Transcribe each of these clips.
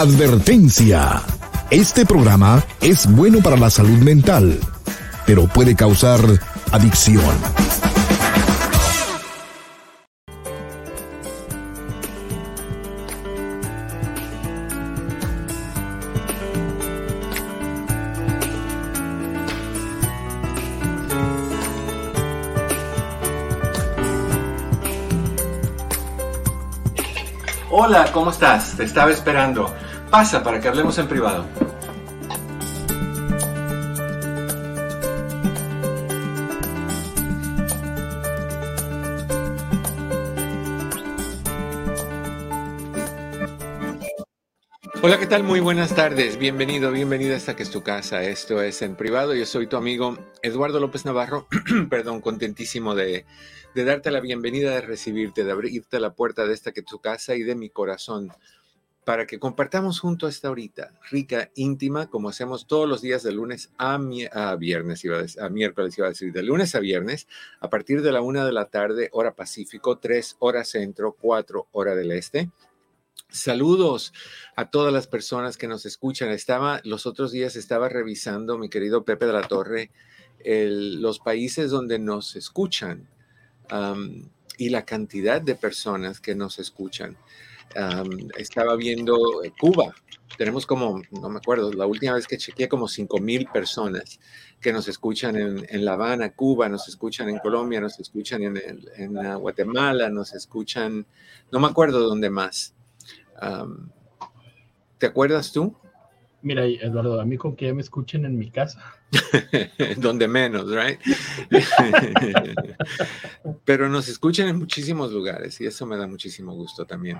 Advertencia. Este programa es bueno para la salud mental, pero puede causar adicción. Hola, ¿cómo estás? Te estaba esperando. Pasa para que hablemos en privado. Hola, ¿qué tal? Muy buenas tardes. Bienvenido, bienvenida a esta que es tu casa. Esto es en privado. Yo soy tu amigo Eduardo López Navarro. Perdón, contentísimo de, de, darte la bienvenida, de recibirte, de abrirte la puerta de esta que es tu casa y de mi corazón para que compartamos junto a esta horita rica, íntima, como hacemos todos los días de lunes a, a viernes, iba a, a, miércoles, iba a decir, de lunes a viernes, a partir de la una de la tarde, hora Pacífico, tres horas centro, cuatro hora del este. Saludos a todas las personas que nos escuchan. Estaba, los otros días estaba revisando, mi querido Pepe de la Torre, el, los países donde nos escuchan y la cantidad de personas que nos escuchan. Um, estaba viendo Cuba. Tenemos como, no me acuerdo, la última vez que chequeé, como 5 mil personas que nos escuchan en, en, La Habana, Cuba, nos escuchan en Colombia, nos escuchan en, en, en Guatemala, nos escuchan, no me acuerdo dónde más. Um, ¿Te acuerdas tú? Mira, Eduardo, a mí con que ya me escuchen en mi casa. Donde menos, right? Pero nos escuchan en muchísimos lugares y eso me da muchísimo gusto también.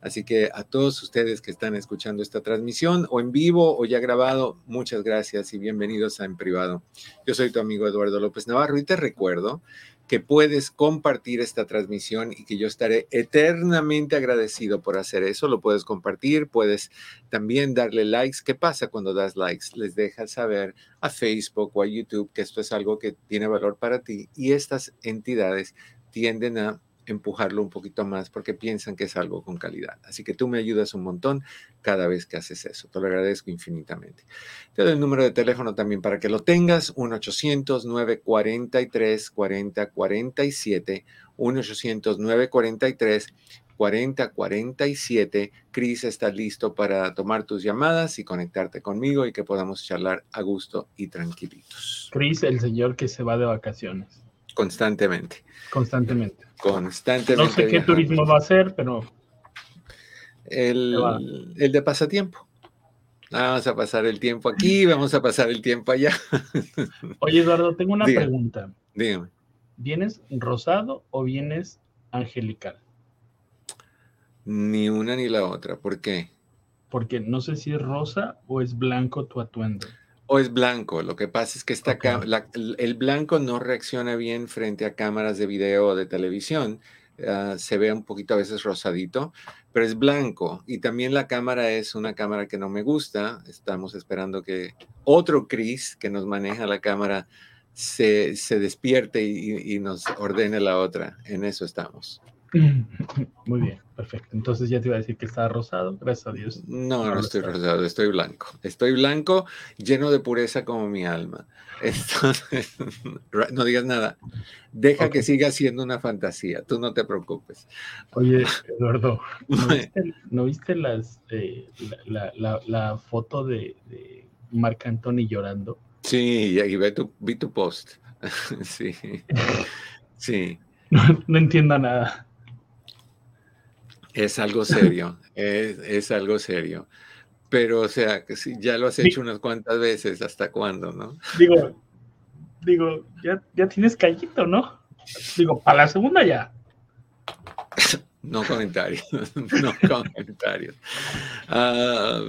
Así que a todos ustedes que están escuchando esta transmisión o en vivo o ya grabado, muchas gracias y bienvenidos a En Privado. Yo soy tu amigo Eduardo López Navarro y te recuerdo que puedes compartir esta transmisión y que yo estaré eternamente agradecido por hacer eso. Lo puedes compartir, puedes también darle likes. ¿Qué pasa cuando das likes? Les dejas saber a Facebook o a YouTube que esto es algo que tiene valor para ti y estas entidades tienden a empujarlo un poquito más porque piensan que es algo con calidad. Así que tú me ayudas un montón cada vez que haces eso. Te lo agradezco infinitamente. Te doy el número de teléfono también para que lo tengas, 1-800-943-4047, 1-800-943-4047. Cris está listo para tomar tus llamadas y conectarte conmigo y que podamos charlar a gusto y tranquilitos. Cris, el señor que se va de vacaciones. Constantemente. Constantemente. Constantemente. No sé qué turismo va a ser, pero El, el de pasatiempo. Vamos a pasar el tiempo aquí, vamos a pasar el tiempo allá. Oye, Eduardo, tengo una pregunta. Dígame. ¿Vienes rosado o vienes angelical? Ni una ni la otra. ¿Por qué? Porque no sé si es rosa o es blanco tu atuendo. O es blanco. Lo que pasa es que esta la- el blanco no reacciona bien frente a cámaras de video o de televisión. Ah, se ve un poquito a veces rosadito, pero es blanco. Y también la cámara es una cámara que no me gusta. Estamos esperando que otro Chris que nos maneja la cámara se, se despierte y, y nos ordene la otra. En eso estamos. Muy bien, perfecto. Entonces ya te iba a decir que estaba rosado, gracias a Dios. No, No estoy está. rosado, estoy blanco. Estoy blanco, lleno de pureza como mi alma. Entonces, no digas nada. Deja que siga siendo una fantasía, tú no te preocupes. Oye, Eduardo, ¿no viste, no viste las, eh, la, la- foto de, de Marc Anthony llorando? Sí, y ve tu, vi tu post. Sí, sí, No, no entiendo nada. Es algo serio, es, es algo serio. Pero, o sea, que si ya lo has hecho unas cuantas veces, ¿hasta cuándo, no? Digo, digo, ya, ya tienes callito, ¿no? Digo, para la segunda ya. No comentarios, no comentarios. Ah,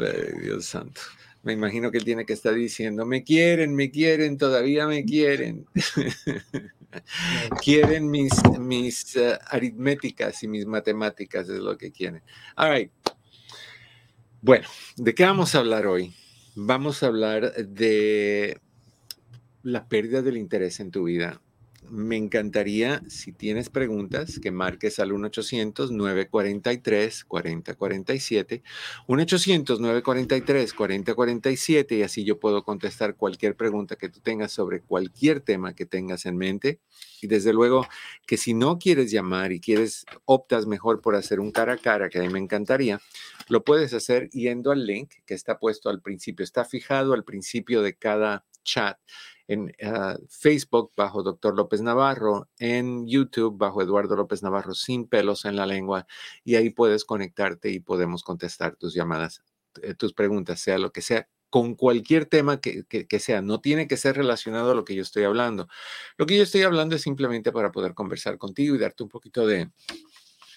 Dios santo. Me imagino que él tiene que estar diciendo, me quieren, me quieren, todavía me quieren. quieren mis, mis eh, aritméticas y mis matemáticas, es lo que quieren. All right. Bueno, ¿de qué vamos a hablar hoy? Vamos a hablar de la pérdida del interés en tu vida. Me encantaría, si tienes preguntas, que marques al 1-800-943-4047, 1-800-943-4047 y así yo puedo contestar cualquier pregunta que tú tengas sobre cualquier tema que tengas en mente. Y desde luego que si no quieres llamar y quieres, optas mejor por hacer un cara a cara, que a mí me encantaría, lo puedes hacer yendo al link que está puesto al principio, está fijado al principio de cada chat en ah, Facebook bajo Doctor López Navarro, en YouTube bajo Eduardo López Navarro sin pelos en la lengua y ahí puedes conectarte y podemos contestar tus llamadas, eh, tus preguntas, sea lo que sea, con cualquier tema que, que, sea. No tiene que ser relacionado a lo que yo estoy hablando. Lo que yo estoy hablando es simplemente para poder conversar contigo y darte un poquito de,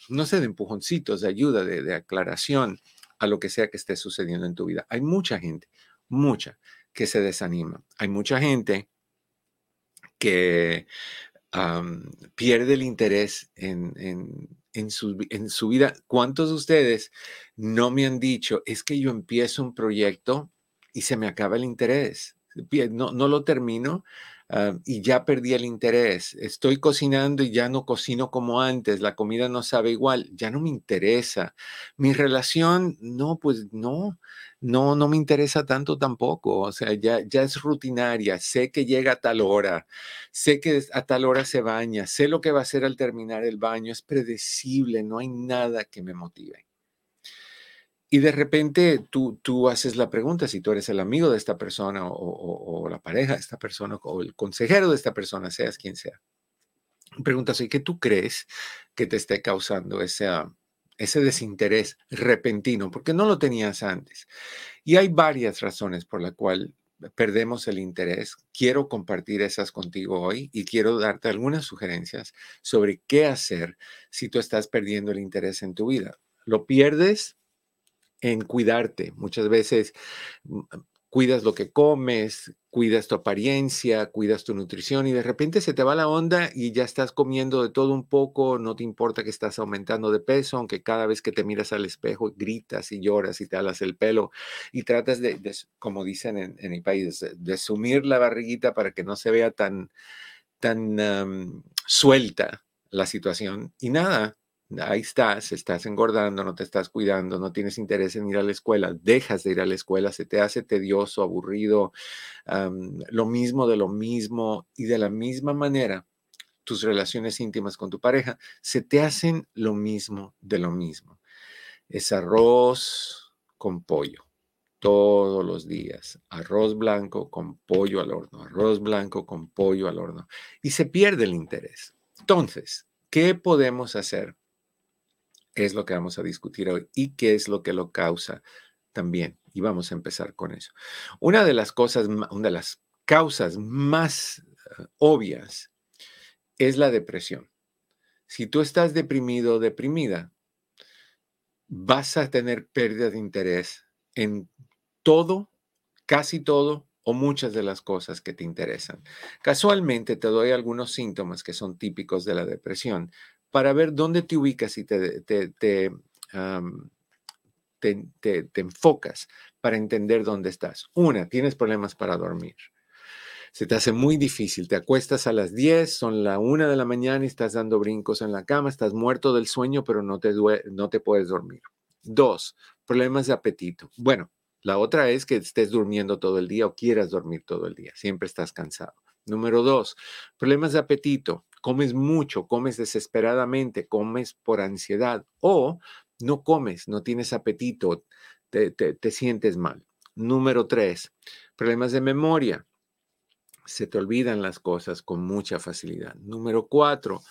no sé, de empujoncitos, de ayuda, de, de aclaración a lo que sea que esté sucediendo en tu vida. Hay mucha gente, mucha, que se desanima. Hay mucha gente que pierde el interés en, en, su, en, su, vida. ¿Cuántos de ustedes no me han dicho, es que yo empiezo un proyecto y se me acaba el interés? No, no lo termino Ah, y ya perdí el interés. Estoy cocinando y ya no cocino como antes, la comida no sabe igual, ya no me interesa. Mi relación, no, pues no, no, no me interesa tanto tampoco. O sea, ya, ya es rutinaria, sé que llega a tal hora, sé que a tal hora se baña, sé lo que va a hacer al terminar el baño, es predecible, no hay nada que me motive. Y de repente tú, tú haces la pregunta si tú eres el amigo de esta persona o, la pareja de esta persona o el consejero de esta persona, seas quien sea. Preguntas, ¿y qué tú crees que te esté causando ese, ese desinterés repentino? Porque no lo tenías antes. Y hay varias razones por las cuales perdemos el interés. Quiero compartir esas contigo hoy y quiero darte algunas sugerencias sobre qué hacer si tú estás perdiendo el interés en tu vida. Lo pierdes en cuidarte. Muchas veces mm, cuidas lo que comes, cuidas tu apariencia, cuidas tu nutrición y de repente se te va la onda y ya estás comiendo de todo un poco, no te importa que estás aumentando de peso, aunque cada vez que te miras al espejo gritas y lloras y te alas el pelo y tratas de, como dicen en, mi país, de, sumir la barriguita para que no se vea tan, tan suelta la situación y nada, ahí estás, estás engordando, no te estás cuidando, no tienes interés en ir a la escuela, dejas de ir a la escuela, se te hace tedioso, aburrido, lo mismo de lo mismo y de la misma manera tus relaciones íntimas con tu pareja se te hacen lo mismo de lo mismo. Es arroz con pollo todos los días, arroz blanco con pollo al horno, arroz blanco con pollo al horno y se pierde el interés. Entonces, ¿qué podemos hacer es lo que vamos a discutir hoy y qué es lo que lo causa también. Y vamos a empezar con eso. Una de las cosas, una de las causas más eh, obvias es la depresión. Si tú estás deprimido o deprimida, vas a tener pérdida de interés en todo, casi todo o muchas de las cosas que te interesan. Casualmente te doy algunos síntomas que son típicos de la depresión, para ver dónde te ubicas y te, te, enfocas para entender dónde estás. Una, tienes problemas para dormir. Se te hace muy difícil, te acuestas a las 10, son la 1 de la mañana y estás dando brincos en la cama, estás muerto del sueño, pero no te, no te puedes dormir. Dos, problemas de apetito. Bueno, la otra es que estés durmiendo todo el día o quieras dormir todo el día, siempre estás cansado. Número dos, problemas de apetito comes mucho, comes desesperadamente, comes por ansiedad o no comes, no tienes apetito, te, sientes mal. Número tres, problemas de memoria. Se te olvidan las cosas con mucha facilidad. Número cuatro,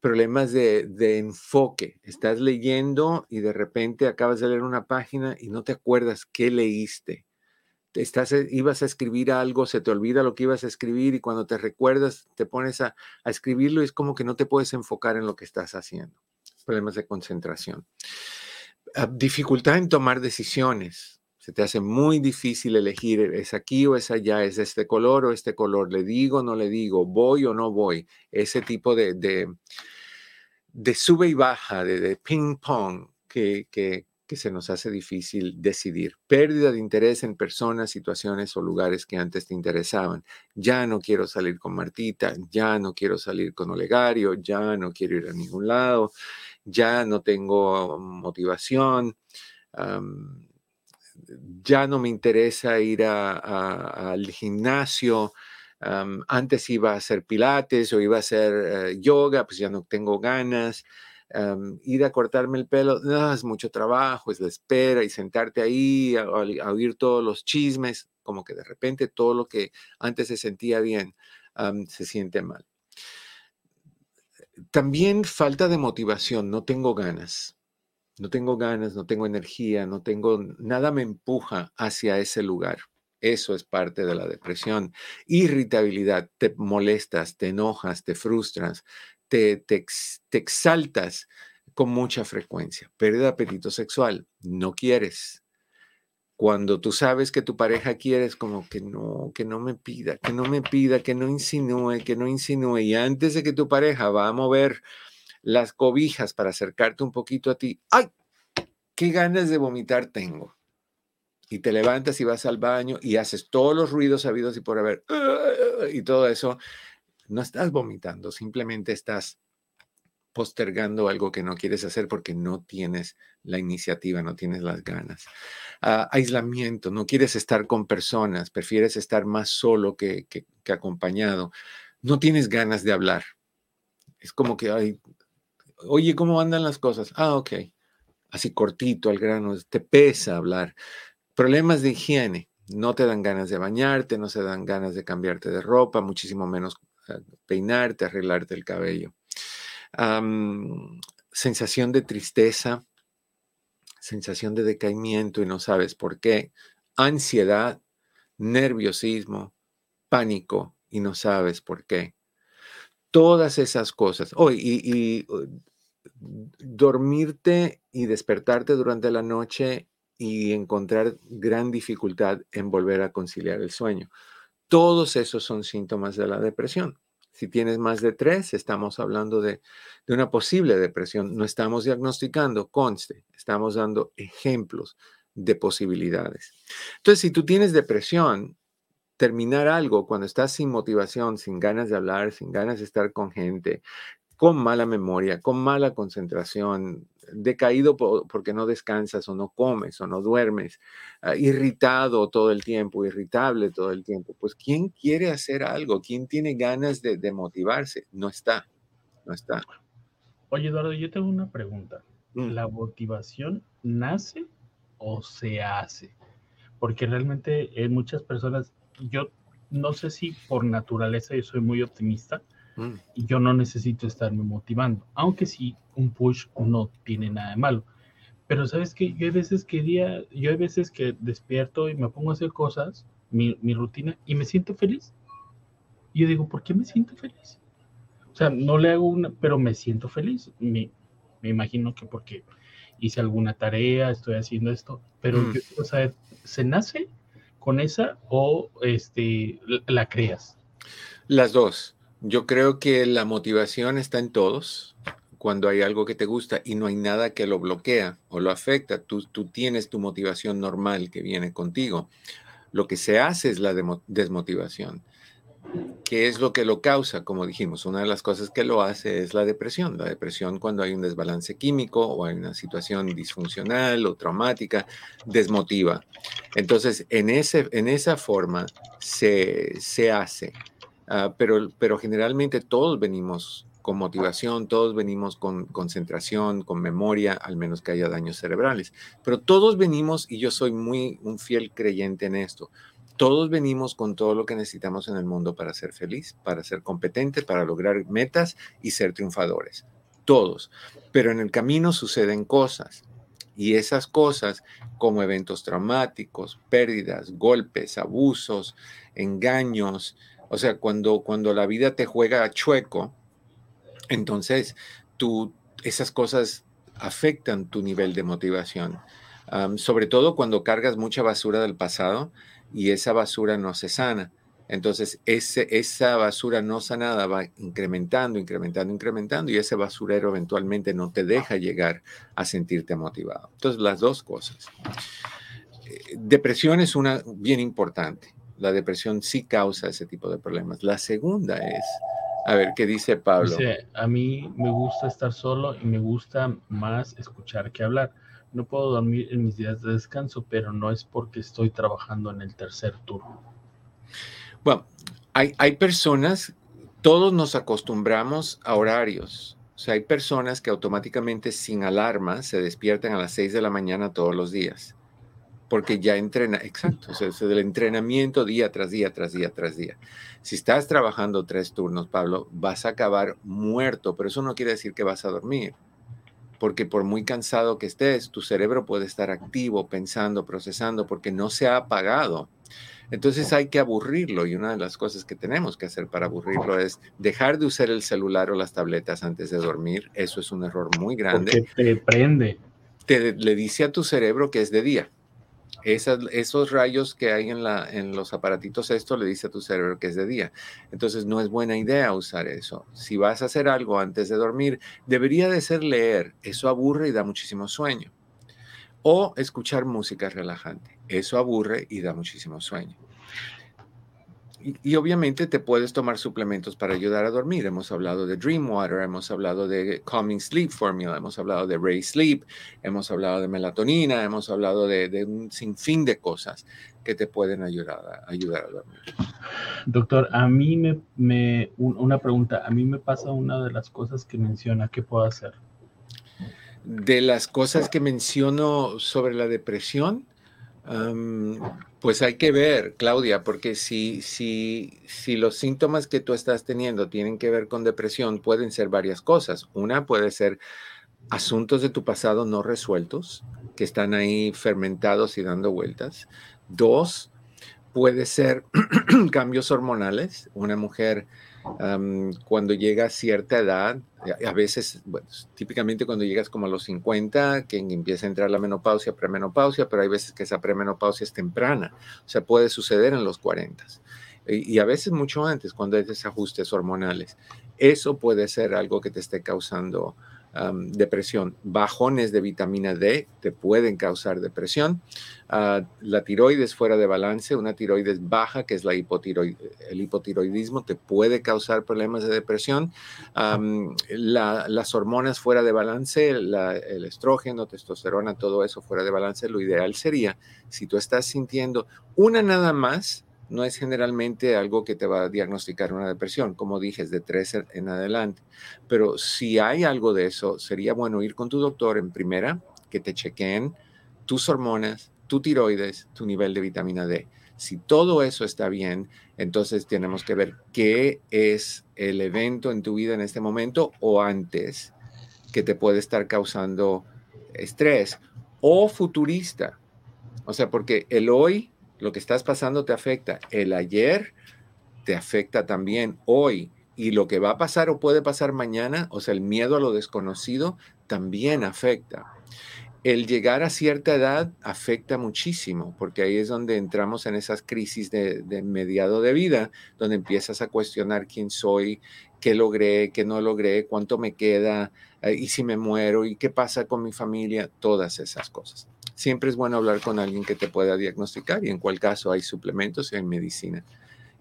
problemas de, de, enfoque. Estás leyendo y de repente acabas de leer una página y no te acuerdas qué leíste estás, eh, ibas a escribir algo, se te olvida lo que ibas a escribir y cuando te recuerdas te pones a, escribirlo y es como que no te puedes enfocar en lo que estás haciendo. Problemas de concentración. Ah, dificultad en tomar decisiones. Se te hace muy difícil elegir, es aquí o es allá, es este color o este color, le digo o no le digo, voy o no voy. Ese tipo de, de, sube y baja, de, ping pong que, que se nos hace difícil decidir. Pérdida de interés en personas, situaciones o lugares que antes te interesaban. Ya no quiero salir con Martita, ya no quiero salir con Olegario, ya no quiero ir a ningún lado, ya no tengo motivación, ya no me interesa ir al gimnasio. antes iba a hacer pilates o iba a hacer eh, yoga, pues ya no tengo ganas ir a cortarme el pelo, es mucho trabajo, es la espera y sentarte ahí a, oír todos los chismes, como que de repente todo lo que antes se sentía bien se siente mal. También falta de motivación, no tengo ganas, no tengo ganas, no tengo energía, no tengo, nada me empuja hacia ese lugar. Eso es parte de la depresión. Irritabilidad, te molestas, te enojas, te frustras, te, exaltas con mucha frecuencia. Pérdida de apetito sexual, no quieres. Cuando tú sabes que tu pareja quiere, es como que no, que no me pida, que no me pida, que no insinúe, que no insinúe. Y antes de que tu pareja va a mover las cobijas para acercarte un poquito a ti, ¡ay! ¿Qué ganas de vomitar tengo? Y te levantas y vas al baño y haces todos los ruidos sabidos y por haber, y todo eso no estás vomitando, simplemente estás postergando algo que no quieres hacer porque no tienes la iniciativa, no tienes las ganas. Ah, aislamiento, no quieres estar con personas, prefieres estar más solo que, acompañado. No tienes ganas de hablar. Es como que, ay, oye, ¿cómo andan las cosas? Ah, ok. Así cortito al grano, te pesa hablar. Problemas de higiene, no te dan ganas de bañarte, no se dan ganas de cambiarte de ropa, muchísimo menos peinarte, arreglarte el cabello. sensación de tristeza, sensación de decaimiento y no sabes por qué. Ansiedad, nerviosismo, pánico y no sabes por qué. Todas esas cosas. Oh, y, uh, dormirte y despertarte durante la noche y encontrar gran dificultad en volver a conciliar el sueño. Todos esos son síntomas de la depresión. Si tienes más de tres, estamos hablando de, una posible depresión. No estamos diagnosticando, conste, estamos dando ejemplos de posibilidades. Entonces, si tú tienes depresión, terminar algo cuando estás sin motivación, sin ganas de hablar, sin ganas de estar con gente, con mala memoria, con mala concentración, decaído porque no descansas o no comes o no duermes, ah, irritado todo el tiempo, irritable todo el tiempo, pues ¿quién quiere hacer algo? ¿Quién tiene ganas de, motivarse? No está, no está. Oye, Eduardo, yo tengo una pregunta. Mm. ¿La motivación nace o se hace? Porque realmente en muchas personas, yo no sé si por naturaleza yo soy muy optimista, Mm. Y yo no necesito estarme motivando, aunque sí, un push no tiene nada de malo. Pero sabes que yo hay veces que día, yo hay veces que despierto y me pongo a hacer cosas, mi, mi rutina, y me siento feliz. Y yo digo, ¿por qué me siento feliz? O sea, no le hago una, pero me siento feliz. Me, me imagino que porque hice alguna tarea, estoy haciendo esto, pero mm. yo quiero saber, ¿se nace con esa o este, la creas? Las dos. Yo creo que la motivación está en todos cuando hay algo que te gusta y no hay nada que lo bloquea o lo afecta. Tú, tú tienes tu motivación normal que viene contigo. Lo que se hace es la desmotivación. ¿Qué es lo que lo causa? Como dijimos, una de las cosas que lo hace es la depresión. La depresión cuando hay un desbalance químico o hay una situación disfuncional o traumática, desmotiva. Entonces, en, ese, en esa forma se, se hace. Ah, pero, pero generalmente todos venimos con motivación, todos venimos con concentración, con memoria, al menos que haya daños cerebrales. Pero todos venimos, y yo soy muy un fiel creyente en esto, todos venimos con todo lo que necesitamos en el mundo para ser feliz, para ser competentes, para lograr metas y ser triunfadores. Todos. Pero en el camino suceden cosas. Y esas cosas, como eventos traumáticos, pérdidas, golpes, abusos, engaños, o sea, cuando, cuando la vida te juega a chueco, entonces tú, esas cosas afectan tu nivel de motivación. sobre todo cuando cargas mucha basura del pasado y esa basura no se sana. Entonces, esa basura no sanada va incrementando, incrementando, incrementando y ese basurero eventualmente no te deja llegar a sentirte motivado. Entonces, las dos cosas. Eh, depresión es una bien importante. La depresión sí causa ese tipo de problemas. La segunda es, a ver, ¿qué dice Pablo? Dice, a mí me gusta estar solo y me gusta más escuchar que hablar. No puedo dormir en mis días de descanso, pero no es porque estoy trabajando en el tercer turno. Bueno, hay, hay personas, todos nos acostumbramos a horarios. O sea, hay personas que automáticamente sin alarma se despiertan a las 6 de la mañana todos los días. Porque ya entrena, exacto, o sea, es el entrenamiento día tras día, tras día, tras día. Si estás trabajando tres turnos, Pablo, vas a acabar muerto, pero eso no quiere decir que vas a dormir porque por muy cansado que estés, tu cerebro puede estar activo, pensando, procesando, porque no se ha apagado. Entonces hay que aburrirlo y una de las cosas que tenemos que hacer para aburrirlo es dejar de usar el celular o las tabletas antes de dormir. Eso es un error muy grande. Porque te prende. Te le dice a tu cerebro que es de día. Esos rayos que hay en, la, en los aparatitos, esto le dice a tu cerebro que es de día. Entonces no es buena idea usar eso. Si vas a hacer algo antes de dormir, debería de ser leer. Eso aburre y da muchísimo sueño. O escuchar música relajante. Eso aburre y da muchísimo sueño. Y, obviamente te puedes tomar suplementos para ayudar a dormir. Hemos hablado de Dream Water, hemos hablado de Calming Sleep Formula, hemos hablado de Ray Sleep, hemos hablado de melatonina, hemos hablado de, un sinfín de cosas que te pueden ayudar a, ayudar a dormir. Doctor, a mí me, me, una pregunta, a mí me pasa una de las cosas que menciona, ¿qué puedo hacer? De las cosas que menciono sobre la depresión, pues hay que ver, Claudia, porque si, si, si los síntomas que tú estás teniendo tienen que ver con depresión, pueden ser varias cosas. Una puede ser asuntos de tu pasado no resueltos, que están ahí fermentados y dando vueltas. Dos, puede ser cambios hormonales. Una mujer cuando llega a cierta edad, a veces, bueno, típicamente cuando llegas como a los 50, que empieza a entrar la menopausia, premenopausia, pero hay veces que esa premenopausia es temprana, o sea, puede suceder en los 40 y, y a veces mucho antes, cuando hay desajustes hormonales. Eso puede ser algo que te esté causando depresión. Bajones de vitamina D te pueden causar depresión. Ah, la tiroides fuera de balance, una tiroides baja, que es la el hipotiroidismo, te puede causar problemas de depresión. las hormonas fuera de balance, el estrógeno, testosterona, todo eso fuera de balance, lo ideal sería, si tú estás sintiendo una nada más, no es generalmente algo que te va a diagnosticar una depresión, como dije, es de tres en adelante. Pero si hay algo de eso, sería bueno ir con tu doctor en primera, que te chequeen tus hormonas, tu tiroides, tu nivel de vitamina D. Si todo eso está bien, entonces tenemos que ver qué es el evento en tu vida en este momento o antes que te puede estar causando estrés o futurista. O sea, porque el hoy lo que estás pasando te afecta. El ayer te afecta también hoy. Y lo que va a pasar o puede pasar mañana, o sea, el miedo a lo desconocido, también afecta. El llegar a cierta edad afecta muchísimo, porque ahí es donde entramos en esas crisis de, mediado de vida, donde empiezas a cuestionar quién soy, qué logré, qué no logré, cuánto me queda, eh, y si me muero, y qué pasa con mi familia, todas esas cosas siempre es bueno hablar con alguien que te pueda diagnosticar y en cual caso hay suplementos hay medicina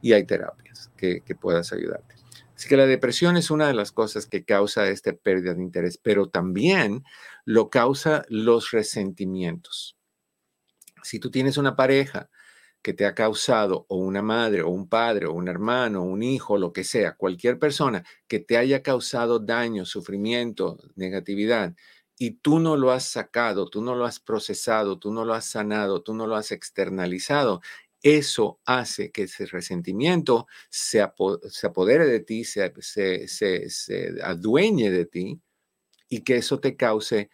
y hay terapias que, puedas ayudarte. Así que la depresión es una de las cosas que causa esta pérdida de interés, pero también lo causa los resentimientos. Si tú tienes una pareja que te ha causado, o una madre, o un padre, o un hermano, o un hijo, lo que sea, cualquier persona que te haya causado daño, sufrimiento, negatividad, y tú no lo has sacado, tú no lo has procesado, tú no lo has sanado, tú no lo has externalizado, eso hace que ese resentimiento se, apodere de ti, se, adueñe de ti y que eso te cause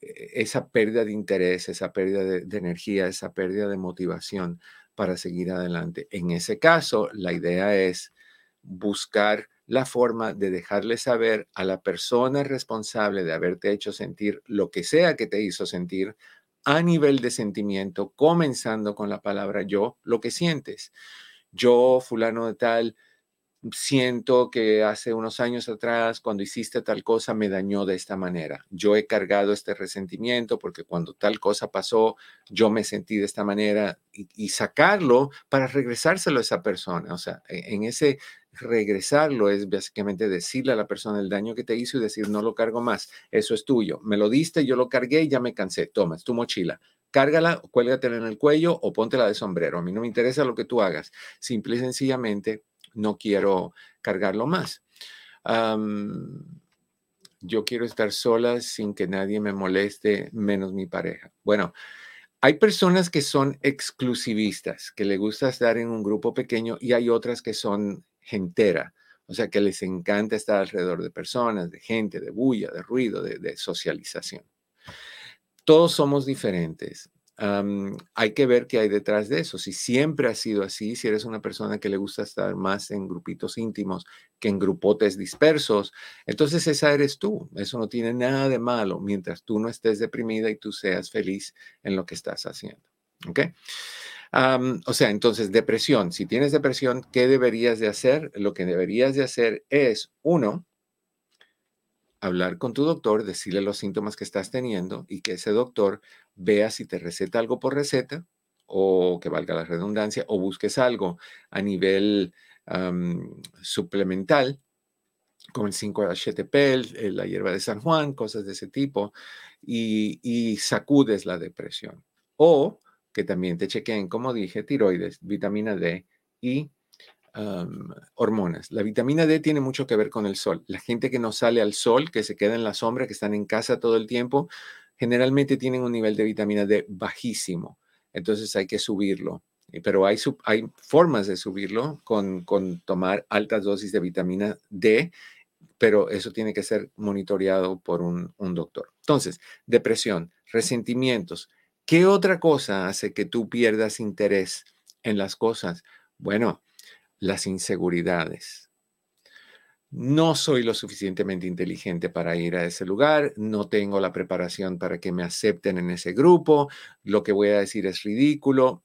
eh, esa pérdida de interés, esa pérdida de energía, esa pérdida de motivación para seguir adelante. En ese caso, la idea es buscar la forma de dejarle saber a la persona responsable de haberte hecho sentir lo que sea que te hizo sentir a nivel de sentimiento, comenzando con la palabra yo, lo que sientes. yo, fulano de tal, siento que hace unos años atrás, cuando hiciste tal cosa, me dañó de esta manera. Yo he cargado este resentimiento porque cuando tal cosa pasó, yo me sentí de esta manera y, sacarlo para regresárselo a esa persona. O sea, e, en ese regresarlo es básicamente decirle a la persona el daño que te hizo y decir, no lo cargo más, eso es tuyo. Me lo diste, yo lo cargué y ya me cansé. Toma, es tu mochila. Cárgala, cuélgatela en el cuello o póntela de sombrero. A mí no me interesa lo que tú hagas. Simple y sencillamente no quiero cargarlo más. yo quiero estar sola sin que nadie me moleste, menos mi pareja. Bueno, hay personas que son exclusivistas, que le gusta estar en un grupo pequeño y hay otras que son gentera, o sea, que les encanta estar alrededor de personas, de gente, de bulla, de ruido, de socialización. Todos somos diferentes hay que ver qué hay detrás de eso. Si siempre ha sido así, si eres una persona que le gusta estar más en grupitos íntimos que en grupotes dispersos, entonces esa eres tú. Eso no tiene nada de malo mientras tú no estés deprimida y tú seas feliz en lo que estás haciendo. ¿Ok? O sea, entonces, depresión. Si tienes depresión, ¿qué deberías de hacer? Lo que deberías de hacer es, uno, hablar con tu doctor, decirle los síntomas que estás teniendo y que ese doctor vea si te receta algo por receta o que valga la redundancia, o busques algo a nivel suplemental, como el 5-HTP, la hierba de San Juan, cosas de ese tipo, y, y sacudes la depresión. O que también te chequeen, como dije, tiroides, vitamina D y hormonas. La vitamina D tiene mucho que ver con el sol. La gente que no sale al sol, que se queda en la sombra, que están en casa todo el tiempo, generalmente tienen un nivel de vitamina D bajísimo. Entonces hay que subirlo. Pero hay, hay formas de subirlo con, con tomar altas dosis de vitamina D, pero eso tiene que ser monitoreado por un, un doctor. Entonces, depresión, resentimientos. ¿Qué otra cosa hace que tú pierdas interés en las cosas? Bueno, las inseguridades. No soy lo suficientemente inteligente para ir a ese lugar, no tengo la preparación para que me acepten en ese grupo, lo que voy a decir es ridículo,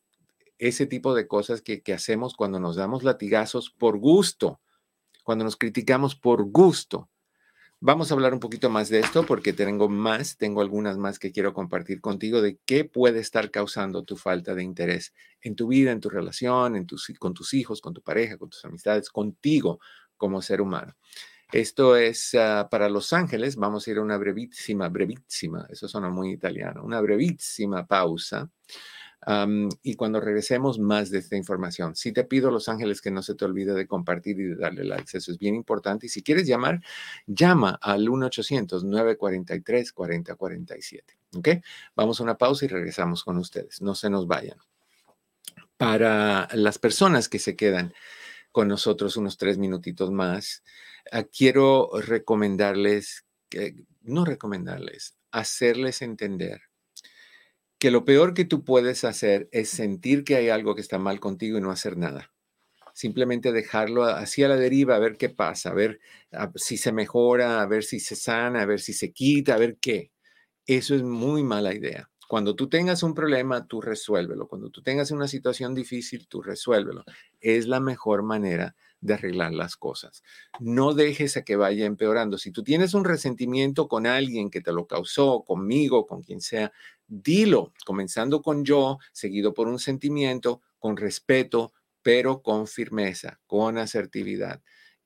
ese tipo de cosas que, que hacemos cuando nos damos latigazos por gusto, cuando nos criticamos por gusto. Vamos a hablar un poquito más de esto porque tengo más, tengo algunas más que quiero compartir contigo de qué puede estar causando tu falta de interés en tu vida, en tu relación, en tus, con tus hijos, con tu pareja, con tus amistades, contigo como ser humano. Esto es ah, para Los Ángeles. Vamos a ir a una brevísima, brevísima, eso suena muy italiano, una brevísima pausa y cuando regresemos, más de esta información. Si te pido, Los Ángeles, que no se te olvide de compartir y de darle like. Eso es bien importante. Y si quieres llamar, llama al 1-800-943-4047. ¿Ok? Vamos a una pausa y regresamos con ustedes. No se nos vayan. Para las personas que se quedan con nosotros unos tres minutitos más, ah, quiero recomendarles, no recomendarles, hacerles entender que lo peor que tú puedes hacer es sentir que hay algo que está mal contigo y no hacer nada. Simplemente dejarlo así a la deriva, a ver qué pasa, a ver si se mejora, a ver si se sana, a ver si se quita, a ver qué. Eso es muy mala idea. Cuando tú tengas un problema, tú resuélvelo. Cuando tú tengas una situación difícil, tú resuélvelo. Es la mejor manera de arreglar las cosas. No dejes a que vaya empeorando. Si tú tienes un resentimiento con alguien que te lo causó, conmigo, con quien sea, dilo, comenzando con yo, seguido por un sentimiento, con respeto, pero con firmeza, con asertividad.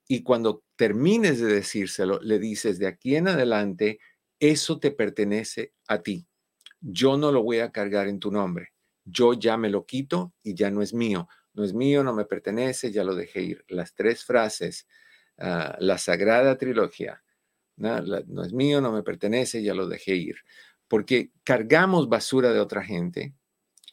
Y cuando termines de decírselo, le dices, de aquí en adelante, eso te pertenece a ti. Yo no lo voy a cargar en tu nombre. Yo ya me lo quito y ya no es mío. No es mío, no me pertenece, ya lo dejé ir. Las tres frases, ah, la sagrada trilogía. ¿no? no es mío, no me pertenece, ya lo dejé ir porque cargamos basura de otra gente,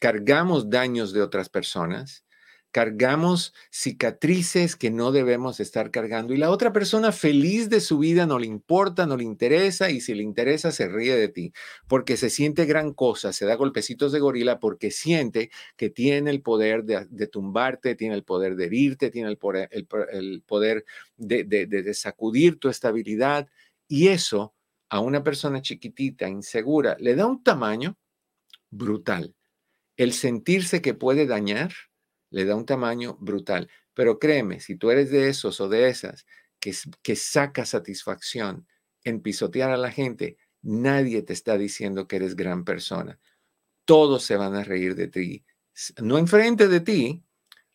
cargamos daños de otras personas, cargamos cicatrices que no debemos estar cargando y la otra persona feliz de su vida no le importa, no le interesa y si le interesa se ríe de ti porque se siente gran cosa, se da golpecitos de gorila porque siente que tiene el poder de, tumbarte, tiene el poder de herirte, tiene el poder, el, poder de, de sacudir tu estabilidad y eso a una persona chiquitita, insegura, le da un tamaño brutal. El sentirse que puede dañar le da un tamaño brutal. Pero créeme, si tú eres de esos o de esas que, que saca satisfacción en pisotear a la gente, nadie te está diciendo que eres gran persona. Todos se van a reír de ti, no enfrente de ti,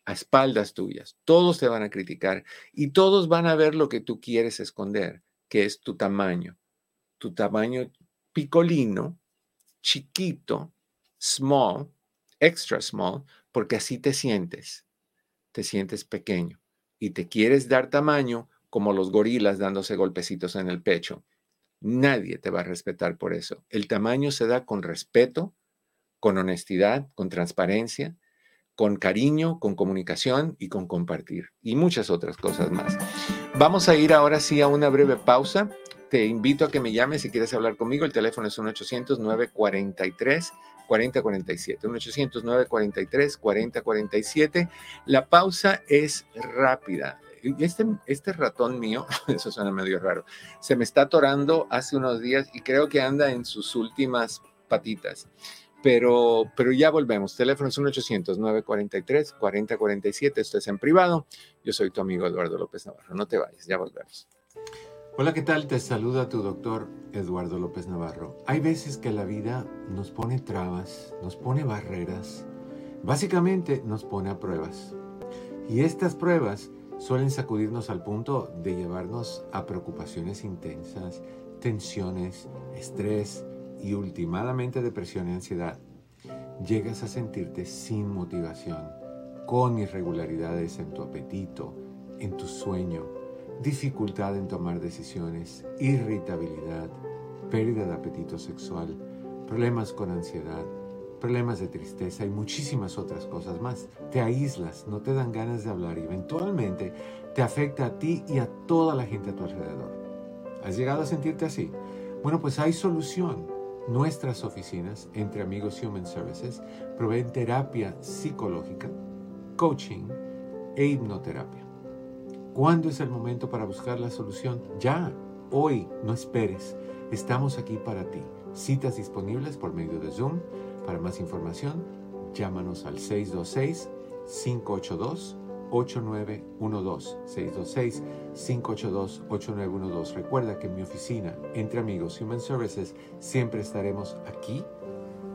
a espaldas tuyas. Todos te van a criticar y todos van a ver lo que tú quieres esconder, que es tu tamaño. Tu tamaño picolino, chiquito, small, extra small, porque así te sientes. Te sientes pequeño y te quieres dar tamaño como los gorilas dándose golpecitos en el pecho. Nadie te va a respetar por eso. El tamaño se da con respeto, con honestidad, con transparencia, con cariño, con comunicación y con compartir. Y muchas otras cosas más. Vamos a ir ahora sí a una breve pausa. Te invito a que me llames si quieres hablar conmigo. El teléfono es 1-800-943. 4047, 1-800-943-4047. La pausa es rápida. Este, este ratón mío, eso suena medio raro, se me está atorando hace unos días y creo que anda en sus últimas patitas. Pero, pero ya volvemos. Teléfono es 1-800-943-4047. Esto es en privado. Yo soy tu amigo Eduardo López Navarro. No te vayas, ya volvemos. Hola, ¿qué tal? Te saluda tu doctor Eduardo López Navarro. Hay veces que la vida nos pone trabas, nos pone barreras, básicamente nos pone a pruebas. Y estas pruebas suelen sacudirnos al punto de llevarnos a preocupaciones intensas, tensiones, estrés y últimamente depresión y ansiedad. Llegas a sentirte sin motivación, con irregularidades en tu apetito, en tu sueño, dificultad en tomar decisiones, irritabilidad, pérdida de apetito sexual, problemas con ansiedad, problemas de tristeza y muchísimas otras cosas más. Te aíslas, no te dan ganas de hablar y eventualmente te afecta a ti y a toda la gente a tu alrededor. ¿Has llegado a sentirte así? Bueno, pues hay solución. Nuestras oficinas, entre amigos Human Services, proveen terapia psicológica, coaching e hipnoterapia. ¿Cuándo es el momento para buscar la solución? Ya, hoy, no esperes. Estamos aquí para ti. Citas disponibles por medio de Zoom. Para más información, llámanos al 626-582-8912. 626-582-8912. Recuerda que en mi oficina, entre amigos Human Services, siempre estaremos aquí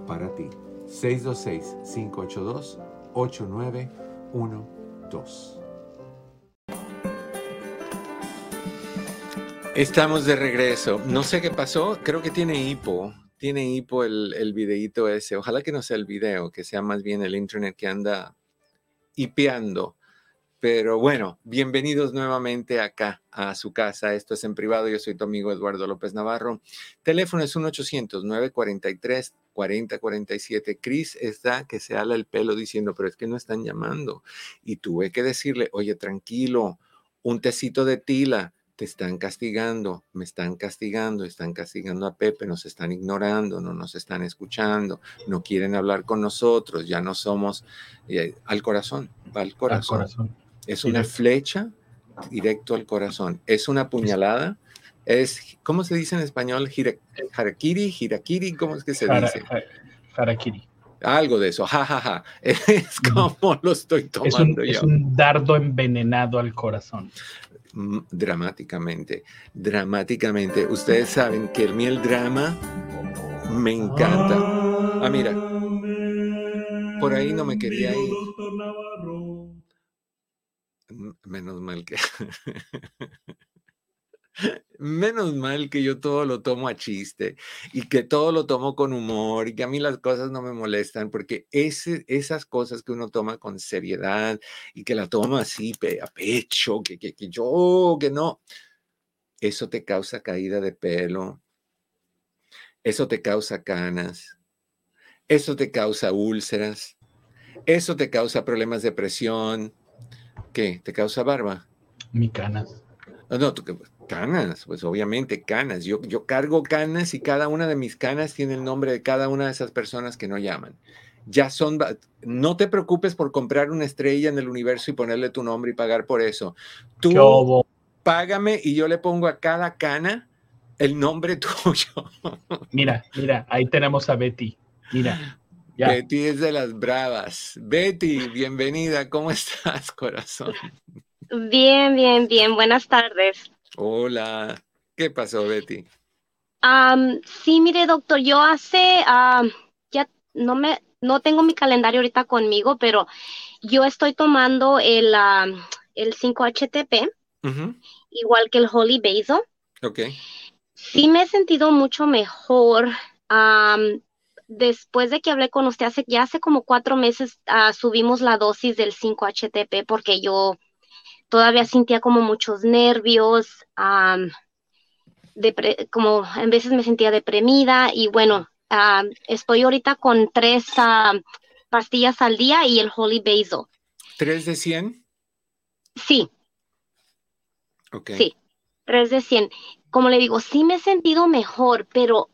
para ti. 626-582-8912. Estamos de regreso. No sé qué pasó. Creo que tiene hipo. Tiene hipo el, el videíto ese. Ojalá que no sea el video, que sea más bien el internet que anda hipeando. Pero bueno, bienvenidos nuevamente acá a su casa. Esto es en privado. Yo soy tu amigo Eduardo López Navarro. Teléfono es 1-800-943-4047. Cris está que se ala el pelo diciendo, pero es que no están llamando. Y tuve que decirle, oye, tranquilo, un tecito de tila te están castigando, me están castigando, están castigando a Pepe, nos están ignorando, no nos están escuchando, no quieren hablar con nosotros, ya no somos eh, al corazón, va al corazón. Es una flecha directo al corazón, es una puñalada, es, ¿cómo se dice en español? harakiri, hirakiri, ¿cómo es que se dice? Harakiri. Algo de eso, jajaja. Es como lo estoy tomando yo. Es un dardo envenenado al corazón dramáticamente, dramáticamente. Ustedes saben que el miel drama me encanta. Ah, mira, por ahí no me quería ir. Menos mal que... Menos mal que yo todo lo tomo a chiste y que todo lo tomo con humor y que a mí las cosas no me molestan porque esas cosas que uno toma con seriedad y que la toma así a pecho, que, que, que yo, que no, eso te causa caída de pelo, eso te causa canas, eso te causa úlceras, eso te causa problemas de presión, ¿qué? ¿Te causa barba? Mi canas. No, tú, Canas, pues obviamente canas. Yo, yo cargo canas y cada una de mis canas tiene el nombre de cada una de esas personas que no llaman. Ya son, no te preocupes por comprar una estrella en el universo y ponerle tu nombre y pagar por eso. Tú págame y yo le pongo a cada cana el nombre tuyo. Mira, mira, ahí tenemos a Betty. Mira. Betty es de las bravas. Betty, bienvenida. ¿Cómo estás, corazón? Bien, bien, bien. Buenas tardes. Hola. ¿Qué pasó, Betty? sí, mire, doctor, yo hace, ya no me, no tengo mi calendario ahorita conmigo, pero yo estoy tomando el, el 5-HTP, igual que el Holy Basil. Ok. Sí me he sentido mucho mejor. después de que hablé con usted hace, ya hace como cuatro meses, ah, subimos la dosis del 5-HTP porque yo todavía sentía como muchos nervios, como en veces me sentía deprimida y bueno, estoy ahorita con tres pastillas al día y el Holy Basil. ¿Tres de 100? Sí. Ok. Sí, tres de 100. Como le digo, sí me he sentido mejor, pero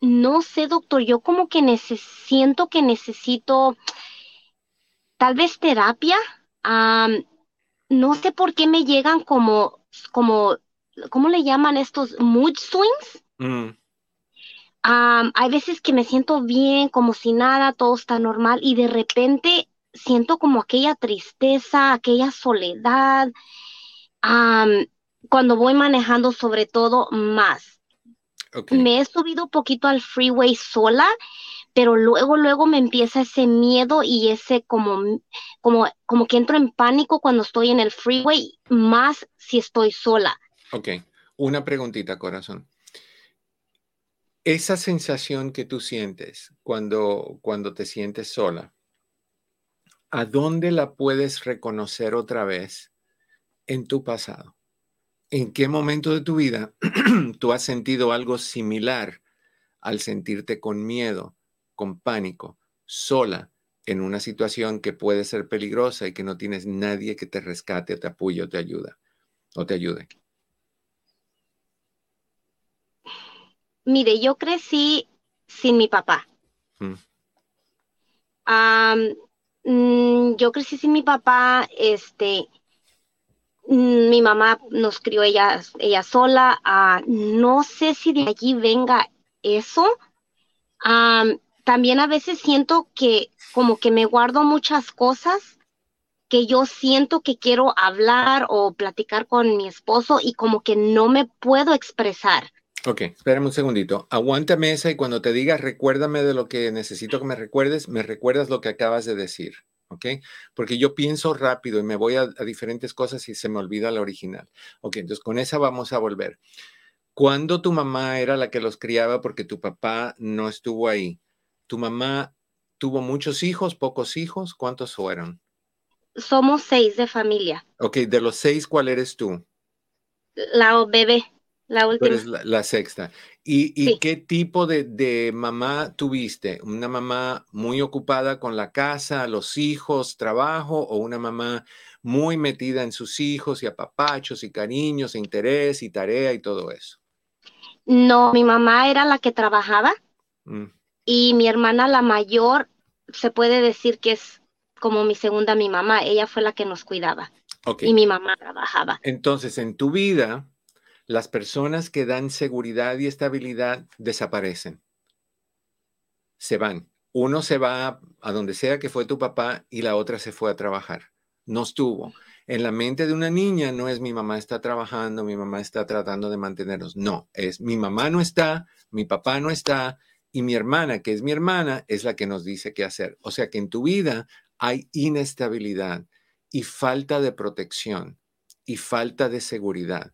no sé, doctor, yo como que siento que necesito tal vez terapia no sé por qué me llegan como, como, ¿cómo le llaman estos mood swings? Mm. hay veces que me siento bien, como si nada, todo está normal y de repente siento como aquella tristeza, aquella soledad. cuando voy manejando sobre todo más. Me he subido un poquito al freeway sola pero luego, luego me empieza ese miedo y ese como, como, como que entro en pánico cuando estoy en el freeway, más si estoy sola. Ok, una preguntita, corazón. Esa sensación que tú sientes cuando, cuando te sientes sola, ¿a dónde la puedes reconocer otra vez en tu pasado? ¿En qué momento de tu vida tú has sentido algo similar al sentirte con miedo? Con pánico, sola, en una situación que puede ser peligrosa y que no tienes nadie que te rescate, te apoye o te ayuda o te ayude? Mire, yo crecí sin mi papá. Mm, yo crecí sin mi papá, este, mm, mi mamá nos crió ella, ella sola. Ah, no sé si de allí venga eso también a veces siento que como que me guardo muchas cosas que yo siento que quiero hablar o platicar con mi esposo y como que no me puedo expresar. Ok, espérame un segundito. Aguántame esa y cuando te diga recuérdame de lo que necesito que me recuerdes, me recuerdas lo que acabas de decir. ¿ok? Porque yo pienso rápido y me voy a, a, diferentes cosas y se me olvida la original. Ok, entonces con esa vamos a volver. ¿Cuándo tu mamá era la que los criaba porque tu papá no estuvo ahí? ¿Tu mamá tuvo muchos hijos, pocos hijos? ¿Cuántos fueron? Somos seis de familia. Ok, de los seis, ¿cuál eres tú? La bebé, la última. eres la, sexta. ¿Y, qué tipo de, mamá tuviste? ¿Una mamá muy ocupada con la casa, los hijos, trabajo o una mamá muy metida en sus hijos y apapachos y cariños, e interés y tarea y todo eso? No, mi mamá era la que trabajaba. Mm y mi hermana la mayor se puede decir que es como mi segunda mi mamá, ella fue la que nos cuidaba. Y mi mamá trabajaba. Entonces, en tu vida, las personas que dan seguridad y estabilidad desaparecen. Se van. Uno se va a donde sea que fue tu papá y la otra se fue a trabajar. No estuvo. En la mente de una niña no es mi mamá está trabajando, mi mamá está tratando de mantenernos. No, es mi mamá no está, mi papá no está, y mi hermana, que es mi hermana, es la que nos dice qué hacer. O sea que en tu vida hay inestabilidad y falta de protección y falta de seguridad.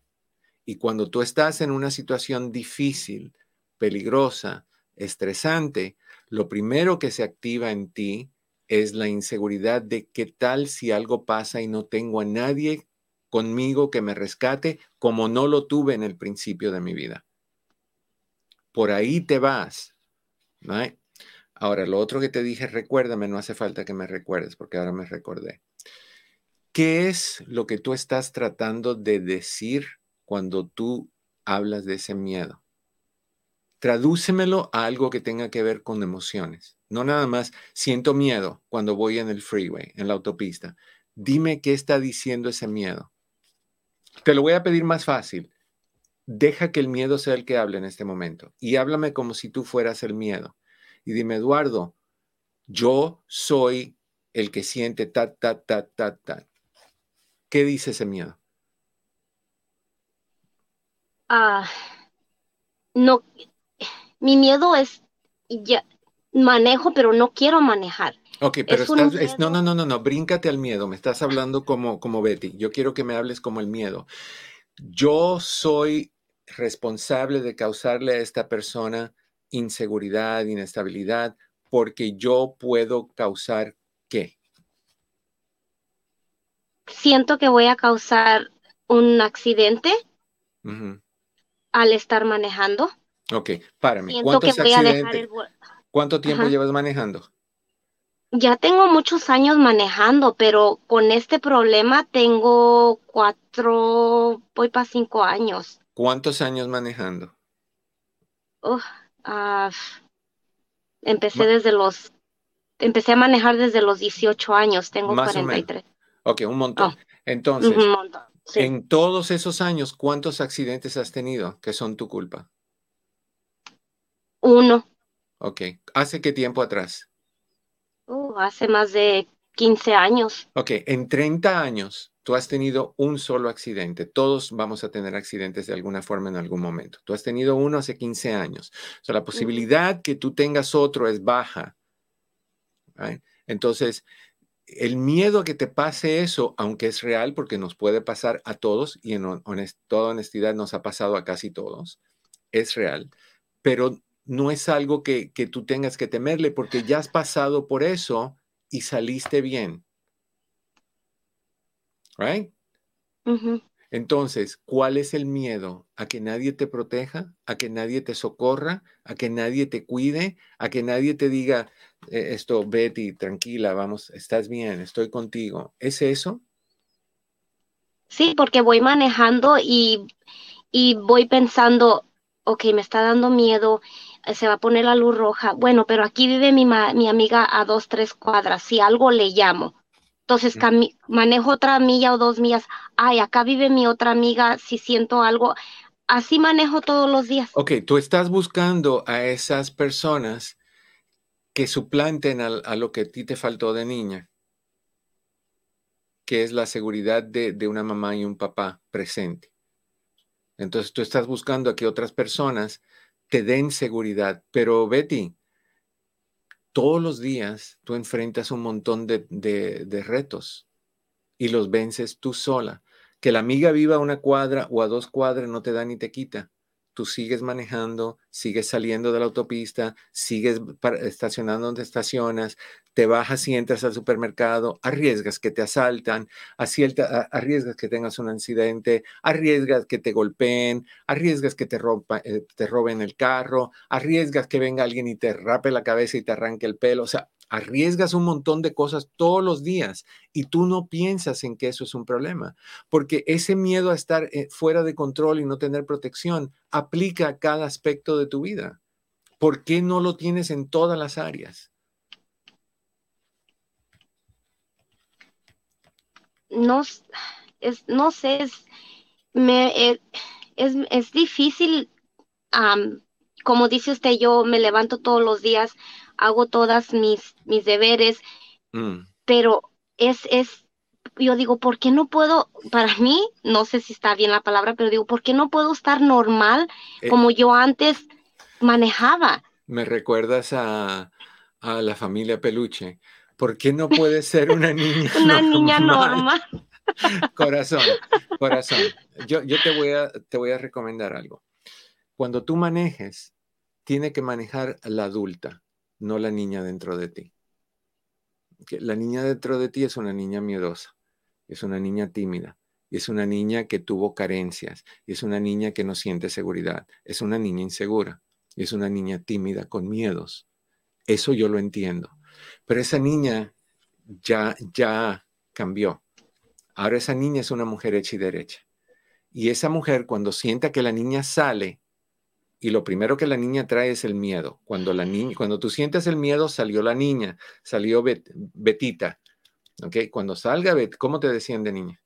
Y cuando tú estás en una situación difícil, peligrosa, estresante, lo primero que se activa en ti es la inseguridad de qué tal si algo pasa y no tengo a nadie conmigo que me rescate como no lo tuve en el principio de mi vida. Por ahí te vas Ahora, lo otro que te dije, recuérdame, no hace falta que me recuerdes porque ahora me recordé. ¿Qué es lo que tú estás tratando de decir cuando tú hablas de ese miedo? Tradúcemelo a algo que tenga que ver con emociones. No nada más siento miedo cuando voy en el freeway, en la autopista. Dime qué está diciendo ese miedo. Te lo voy a pedir más fácil deja que el miedo sea el que hable en este momento y háblame como si tú fueras el miedo. Y dime, Eduardo, Yo soy el que siente ta, ta, ta, ta, ta. ¿Qué dice ese miedo? Ah, no, mi miedo es, ya, manejo, pero no quiero manejar. Ok, pero estás, no, no, no, no, no, bríncate al miedo, me estás hablando como, como Betty, yo quiero que me hables como el miedo. Yo soy responsable de causarle a esta persona inseguridad, inestabilidad, porque yo puedo causar qué? Siento que voy a causar un accidente al estar manejando. Ok, párame. ¿Cuánto tiempo llevas manejando? Ya tengo muchos años manejando, pero con este problema tengo cuatro, voy para cinco años. ¿Cuántos años manejando? Ah, empecé desde los, empecé a manejar desde los 18 años, tengo Más 43. Ok, un montón. Oh, Entonces, en todos esos años, ¿cuántos accidentes has tenido que son tu culpa? Uno. Ok, ¿hace qué tiempo atrás? Hace más de 15 años. Ok, en 30 años tú has tenido un solo accidente. Todos vamos a tener accidentes de alguna forma en algún momento. Tú has tenido uno hace 15 años. O sea, la posibilidad que tú tengas otro es baja. Entonces, el miedo a que te pase eso, aunque es real porque nos puede pasar a todos y en toda honestidad nos ha pasado a casi todos, es real, pero no es algo que, tú tengas que temerle porque ya has pasado por eso y saliste bien. Right? Entonces, ¿cuál es el miedo? ¿A que nadie te proteja? ¿A que nadie te socorra? ¿A que nadie te cuide? ¿A que nadie te diga eh, esto, Betty, tranquila, vamos, estás bien, estoy contigo? ¿Es eso? Sí, porque voy manejando y, y voy pensando, ok, me está dando miedo se va a poner la luz roja. Bueno, pero aquí vive mi, mi amiga a dos, tres cuadras. Si algo le llamo. Entonces manejo otra milla o dos millas. Ay, acá vive mi otra amiga. Si siento algo, así manejo todos los días. Ok, tú estás buscando a esas personas que suplanten a, a lo que a ti te faltó de niña, que es la seguridad de, de una mamá y un papá presente. Entonces tú estás buscando a que otras personas te den seguridad. Pero Betty, todos los días tú enfrentas un montón de, de, retos y los vences tú sola. Que la amiga viva a una cuadra o a dos cuadras no te da ni te quita tú sigues manejando, sigues saliendo de la autopista, sigues estacionando donde estacionas, te bajas y entras al supermercado, arriesgas que te asaltan, arriesgas que tengas un accidente, arriesgas que te golpeen, arriesgas que te, eh, te roben el carro, arriesgas que venga alguien y te rape la cabeza y te arranque el pelo. O sea, arriesgas un montón de cosas todos los días y tú no piensas en que eso es un problema, porque ese miedo a estar eh, fuera de control y no tener protección aplica a cada aspecto de tu vida. ¿Por qué no lo tienes en todas las áreas? No, es, no sé, es, me, eh, es, difícil, como dice usted, yo me levanto todos los días hago todas mis, mis deberes, mm. pero es, es, yo digo, ¿por qué no puedo, para mí, no sé si está bien la palabra, pero digo, ¿por qué no puedo estar normal eh. como yo antes manejaba? Me recuerdas a, a la familia Peluche. ¿Por qué no puede ser una niña Una niña normal. corazón, corazón. Yo, yo te, voy a, te voy a recomendar algo. Cuando tú manejes, tiene que manejar la adulta no la niña dentro de ti. La niña dentro de ti es una niña miedosa, es una niña tímida, es una niña que tuvo carencias, es una niña que no siente seguridad, es una niña insegura, es una niña tímida con miedos. Eso yo lo entiendo. Pero esa niña ya, ya cambió. Ahora esa niña es una mujer hecha y derecha. Y esa mujer cuando sienta que la niña sale y lo primero que la niña trae es el miedo. Cuando, la niña, cuando tú sientes el miedo, salió la niña, salió Betita. ¿Ok? Cuando salga Bet, ¿cómo te decían de niña?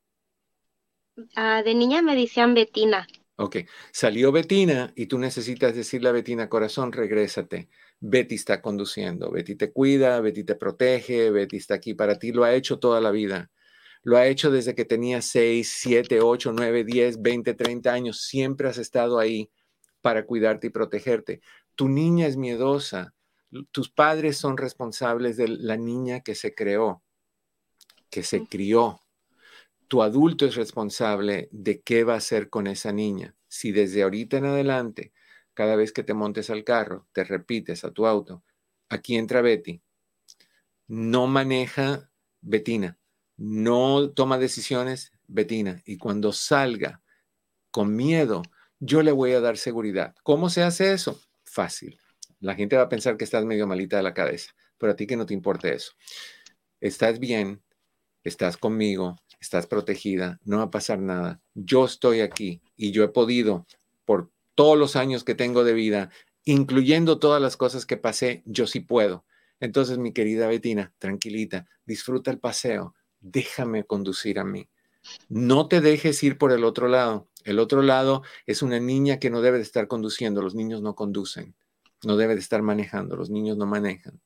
Ah, de niña me decían Betina. Ok, salió Betina y tú necesitas decirle a Betina, corazón, regrésate. Betty está conduciendo, Betty te cuida, Betty te protege, Betty está aquí para ti, lo ha hecho toda la vida. Lo ha hecho desde que tenía 6, 7, 8, 9, 10, 20, 30 años. Siempre has estado ahí para cuidarte y protegerte. Tu niña es miedosa. Tus padres son responsables de la niña que se creó, que se crió. Tu adulto es responsable de qué va a hacer con esa niña. Si desde ahorita en adelante cada vez que te montes al carro, te repites a tu auto, aquí entra Betty, no maneja Betina, no toma decisiones Betina, y cuando salga con miedo, yo le voy a dar seguridad. ¿Cómo se hace eso? Fácil. La gente va a pensar que estás medio malita de la cabeza, pero a ti que no te importe eso. Estás bien, estás conmigo, estás protegida, no va a pasar nada. Yo estoy aquí y yo he podido, por todos los años que tengo de vida, incluyendo todas las cosas que pasé, yo sí puedo. Entonces, mi querida Betina, tranquilita, disfruta el paseo, déjame conducir a mí. No te dejes ir por el otro lado. El otro lado es una niña que no debe de estar conduciendo. Los niños no conducen. No debe de estar manejando. Los niños no manejan.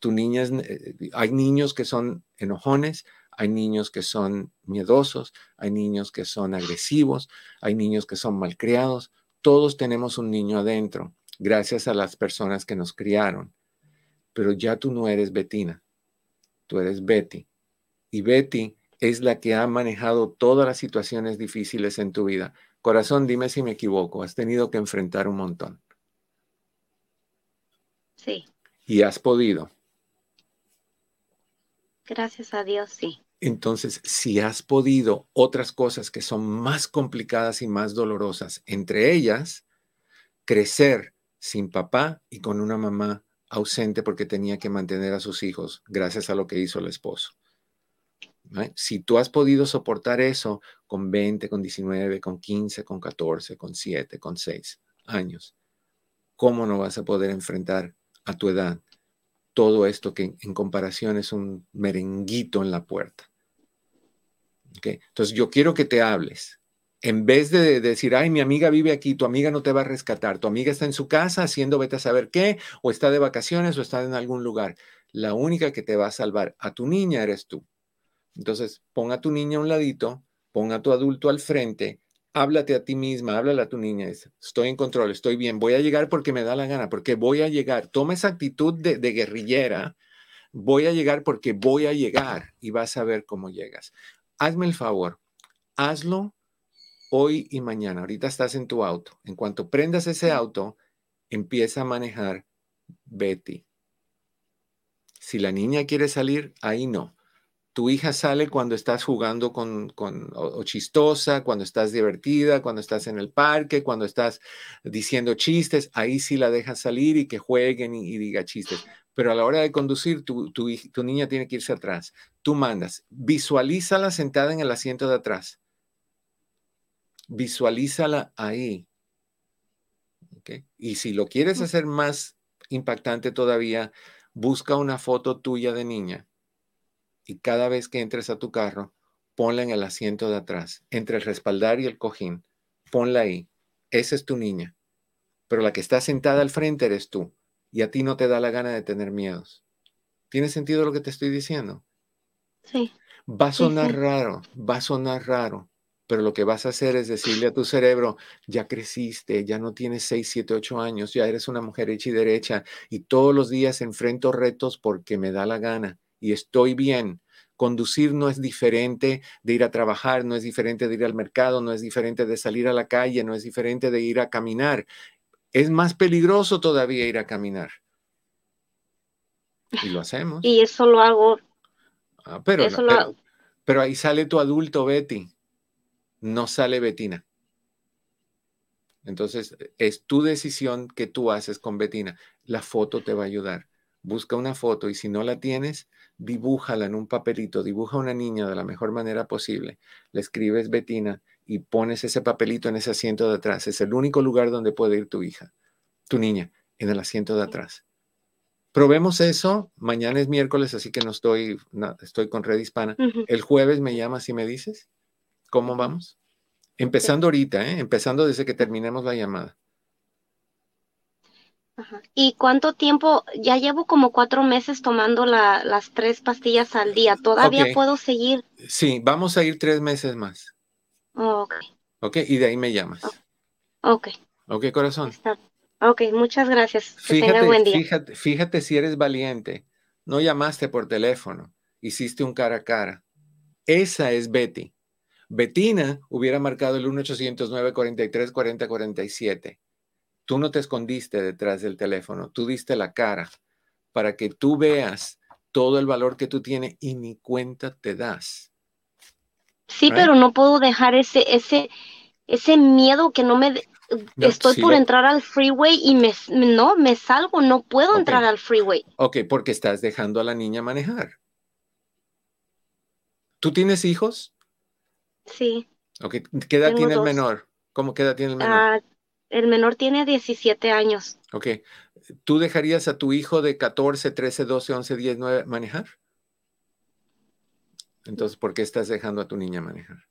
Tu niña eh, hay niños que son enojones, hay niños que son miedosos, hay niños que son agresivos, hay niños que son malcriados, todos tenemos un niño adentro, gracias a las personas que nos criaron. Pero ya tú no eres Betina, tú eres Betty. Y Betty es la que ha manejado todas las situaciones difíciles en tu vida. Corazón, dime si me equivoco, has tenido que enfrentar un montón. Sí. Y has podido. Gracias a Dios, sí. Entonces, si has podido otras cosas que son más complicadas y más dolorosas, entre ellas, crecer sin papá y con una mamá ausente porque tenía que mantener a sus hijos gracias a lo que hizo el esposo. Si tú has podido soportar eso con 20, con 19, con 15, con 14, con 7, con 6 años, ¿cómo no vas a poder enfrentar a tu edad todo esto que en comparación es un merenguito en la puerta? Entonces yo quiero que te hables. En vez de decir, ay, mi amiga vive aquí, tu amiga no te va a rescatar, tu amiga está en su casa haciendo vete a saber qué, o está de vacaciones o está en algún lugar. La única que te va a salvar a tu niña eres tú. Entonces, pon a tu niña a un ladito, pon a tu adulto al frente, háblate a ti misma, háblale a tu niña, estoy en control, estoy bien, voy a llegar porque me da la gana, porque voy a llegar. Toma esa actitud de, de guerrillera, voy a llegar porque voy a llegar y vas a ver cómo llegas hazme el favor, hazlo hoy y mañana. Ahorita estás en tu auto. En cuanto prendas ese auto, empieza a manejar Betty. Si la niña quiere salir, ahí no. Tu hija sale cuando estás jugando con, con o, chistosa, cuando estás divertida, cuando estás en el parque, cuando estás diciendo chistes, ahí sí la dejas salir y que jueguen y diga chistes pero a la hora de conducir, tu, niña tiene que irse atrás. Tú mandas, visualízala sentada en el asiento de atrás. Visualízala ahí. Y si lo quieres hacer más impactante todavía, busca una foto tuya de niña y cada vez que entres a tu carro, ponla en el asiento de atrás, entre el respaldar y el cojín. Ponla ahí. Esa es tu niña. Pero la que está sentada al frente eres tú y a ti no te da la gana de tener miedos. ¿Tiene sentido lo que te estoy diciendo? Sí. Va a sonar raro, va a sonar raro, pero lo que vas a hacer es decirle a tu cerebro, ya creciste, ya no tienes 6, 7, 8 años, ya eres una mujer hecha y derecha y todos los días enfrento retos porque me da la gana y estoy bien. Conducir no es diferente de ir a trabajar, no es diferente de ir al mercado, no es diferente de salir a la calle, no es diferente de ir a caminar es más peligroso todavía ir a caminar. Y lo hacemos. Y eso lo hago. Ah, pero, pero, ahí sale tu adulto Betty, no sale Betina. Entonces, es tu decisión que tú haces con Betina. La foto te va a ayudar. Busca una foto y si no la tienes, dibújala en un papelito, dibuja a una niña de la mejor manera posible. Le escribes Betina y pones ese papelito en ese asiento de atrás. Es el único lugar donde puede ir tu hija, tu niña, en el asiento de atrás. Probemos eso. Mañana es miércoles, así que no estoy, estoy con Red Hispana. El jueves me llamas y me dices cómo vamos. Empezando ahorita, ¿eh? empezando desde que terminemos la llamada. ¿Y cuánto tiempo? Ya llevo como cuatro meses tomando las tres pastillas al día. ¿Todavía puedo seguir? Sí, vamos a ir tres meses más. ok. Ok, y de ahí me llamas. Ok. Ok, corazón. Ok, muchas gracias. fíjate, buen día. Fíjate, fíjate si eres valiente. No llamaste por teléfono, hiciste un cara a cara. Esa es Betty. Betina hubiera marcado el 1-800-943-4047. Tú no te escondiste detrás del teléfono, tú diste la cara para que tú veas todo el valor que tú tienes y ni cuenta te das. Sí, pero no puedo dejar ese, ese, ese miedo que no me... estoy por entrar al freeway y me, no, me salgo, no puedo entrar al freeway. Ok, porque estás dejando a la niña manejar. ¿Tú tienes hijos? Sí. Ok, ¿qué edad tiene el menor? ¿Cómo qué edad tiene el menor? Ah, el menor tiene 17 años. Ok. ¿Tú dejarías a tu hijo de 14, 13, 12, 11, 10, 9 manejar? Entonces, ¿por qué estás dejando a tu niña manejar?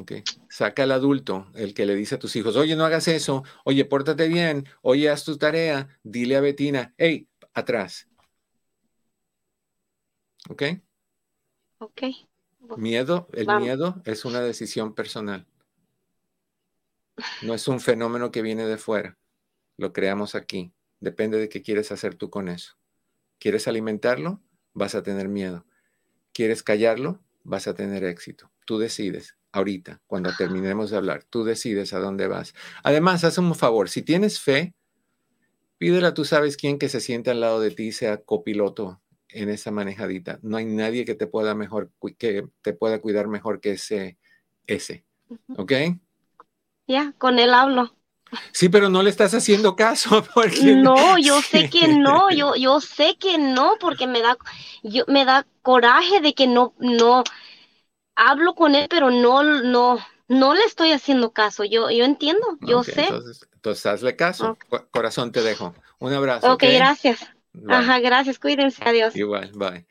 Ok. Saca al adulto, el que le dice a tus hijos, oye, no hagas eso, oye, pórtate bien, oye, haz tu tarea, dile a Betina, hey, atrás. ¿Ok? Ok. Miedo, el miedo es una decisión personal. No es un fenómeno que viene de fuera. Lo creamos aquí. Depende de qué quieres hacer tú con eso. ¿Quieres alimentarlo? Vas a tener miedo. ¿Quieres callarlo? Vas a tener éxito. Tú decides. Ahorita, cuando terminemos de hablar, tú decides a dónde vas. Además, haz un favor. Si tienes fe, pídele a tú sabes quién que se siente al lado de ti sea copiloto en esa manejadita. No hay nadie que te pueda mejor, que te pueda cuidar mejor que ese, ese. ¿Ok? Ya, con él hablo. Sí, pero no le estás haciendo caso. Porque... No, yo sé que no, yo, yo sé que no, porque me da, yo, me da coraje de que no, no, hablo con él, pero no, no, no le estoy haciendo caso. Yo, yo entiendo, yo sé. Entonces, entonces, hazle caso. Corazón, te dejo. Un abrazo. Ok, gracias. Ajá, gracias, cuídense, adiós. Igual, bye.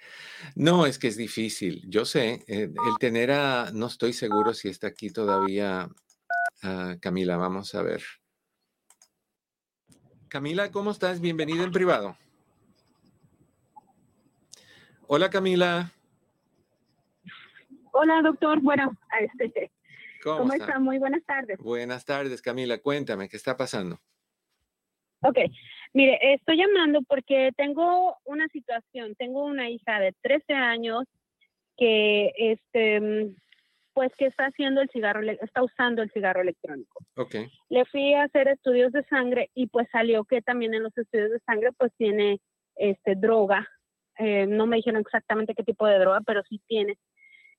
No, es que es difícil. Yo sé, eh, el tener a, no estoy seguro si está aquí todavía ah, Camila, vamos a ver. Camila, ¿cómo estás? Bienvenida en privado. Hola, Camila. Hola, doctor. Bueno, este, ¿cómo, está? Muy buenas tardes. Buenas tardes, Camila. Cuéntame, ¿qué está pasando? Ok, mire, estoy llamando porque tengo una situación, tengo una hija de 13 años que, este, pues que está haciendo el cigarro, está usando el cigarro electrónico. Ok. Le fui a hacer estudios de sangre y pues salió que también en los estudios de sangre pues tiene, este, droga. Eh, no me dijeron exactamente qué tipo de droga, pero sí tiene.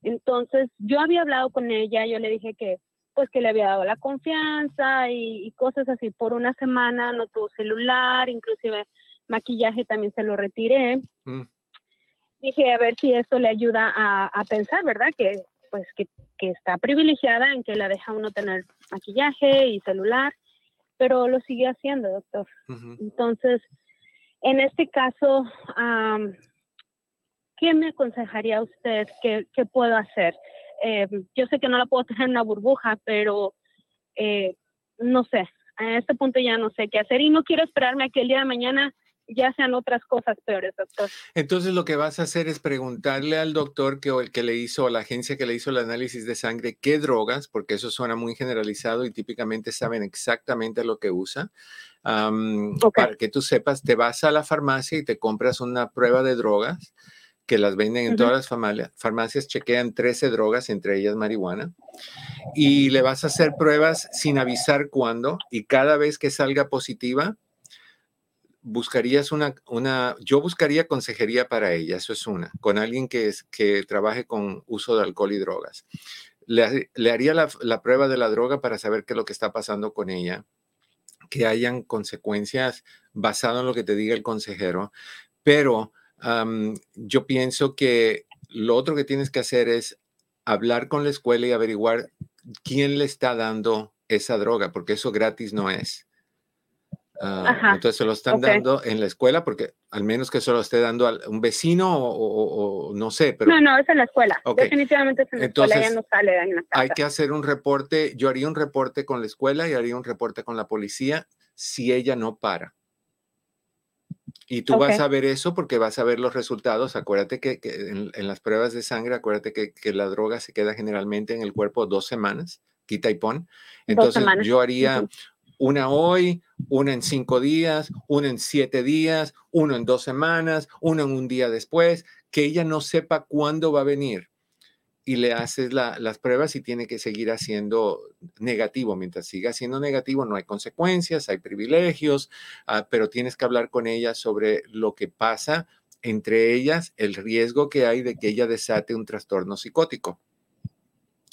Entonces, yo había hablado con ella, yo le dije que pues que le había dado la confianza y, cosas así. Por una semana no tuvo celular, inclusive maquillaje también se lo retiré. Mm. Dije, a ver si esto le ayuda a, pensar, ¿verdad? Que pues que, está privilegiada en que la deja uno tener maquillaje y celular, pero lo sigue haciendo, doctor. Entonces, en este caso, ¿qué me aconsejaría usted? ¿Qué, qué puedo hacer? Eh, yo sé que no la puedo tener en una burbuja, pero eh, no sé, a este punto ya no sé qué hacer y no quiero esperarme a que el día de mañana ya sean otras cosas peores, doctor. Entonces lo que vas a hacer es preguntarle al doctor que, que le hizo, a la agencia que le hizo el análisis de sangre, qué drogas, porque eso suena muy generalizado y típicamente saben exactamente lo que usa. Para que tú sepas, te vas a la farmacia y te compras una prueba de drogas que las venden en todas las farmacias, chequean 13 drogas, entre ellas marihuana, y le vas a hacer pruebas sin avisar cuándo, y cada vez que salga positiva, buscarías una, una, yo buscaría consejería para ella, eso es una, con alguien que, es, que trabaje con uso de alcohol y drogas. Le, haría la, la, prueba de la droga para saber qué es lo que está pasando con ella, que hayan consecuencias basado en lo que te diga el consejero, pero yo pienso que lo otro que tienes que hacer es hablar con la escuela y averiguar quién le está dando esa droga, porque eso gratis no es. Ah, entonces se lo están dando en la escuela porque al menos que se lo esté dando a un vecino o, no sé, pero... No, no, es en la escuela. Definitivamente es en la escuela, ya no sale en la casa. Hay que hacer un reporte, yo haría un reporte con la escuela y haría un reporte con la policía si ella no para. Y tú vas a ver eso porque vas a ver los resultados. Acuérdate que, en, las pruebas de sangre, acuérdate que, la droga se queda generalmente en el cuerpo dos semanas, quita y pon. Entonces yo haría una hoy, una en cinco días, una en siete días, uno en dos semanas, uno en un día después, que ella no sepa cuándo va a venir y le haces las pruebas y tiene que seguir haciendo negativo. Mientras siga siendo negativo, no hay consecuencias, hay privilegios, ah, pero tienes que hablar con ella sobre lo que pasa, entre ellas el riesgo que hay de que ella desate un trastorno psicótico.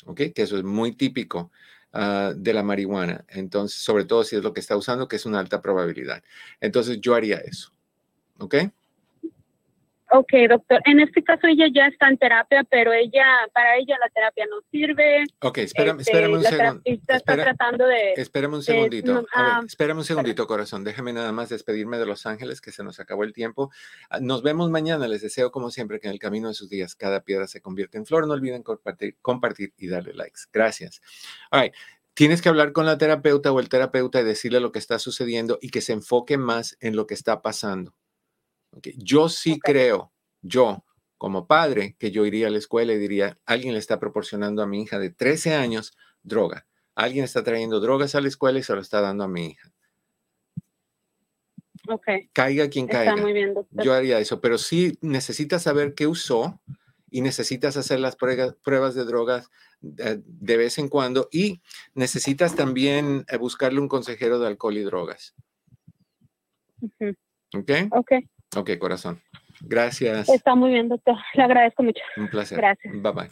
¿Ok? Que eso es muy típico ah, de la marihuana. Entonces, sobre todo si es lo que está usando, que es una alta probabilidad. Entonces, yo haría eso. ¿Ok? Ok, doctor. En este caso ella ya está en terapia, pero ella, para ella la terapia no sirve. Ok, espérame, este, espérame un segundo. está tratando de... Espérame un segundito. a ver, ah, espérame un segundito, corazón. Déjame nada más despedirme de Los Ángeles, que se nos acabó el tiempo. Ah, nos vemos mañana. Les deseo, como siempre, que en el camino de sus días cada piedra se convierta en flor. No olviden compartir, compartir y darle likes. Gracias. All right. Tienes que hablar con la terapeuta o el terapeuta y decirle lo que está sucediendo y que se enfoque más en lo que está pasando. Yo sí creo, yo como padre, que yo iría a la escuela y diría, alguien le está proporcionando a mi hija de 13 años droga. Alguien está trayendo drogas a la escuela y se lo está dando a mi hija. Ok. Caiga quien caiga. Yo haría eso, pero sí necesitas saber qué usó y necesitas hacer las pruebas de drogas eh, de, vez en cuando y necesitas también eh, buscarle un consejero de alcohol y drogas. ¿Ok? Ok. Ok, corazón. Gracias. Está muy bien, doctor. Le agradezco mucho. Un placer. Gracias. Bye bye.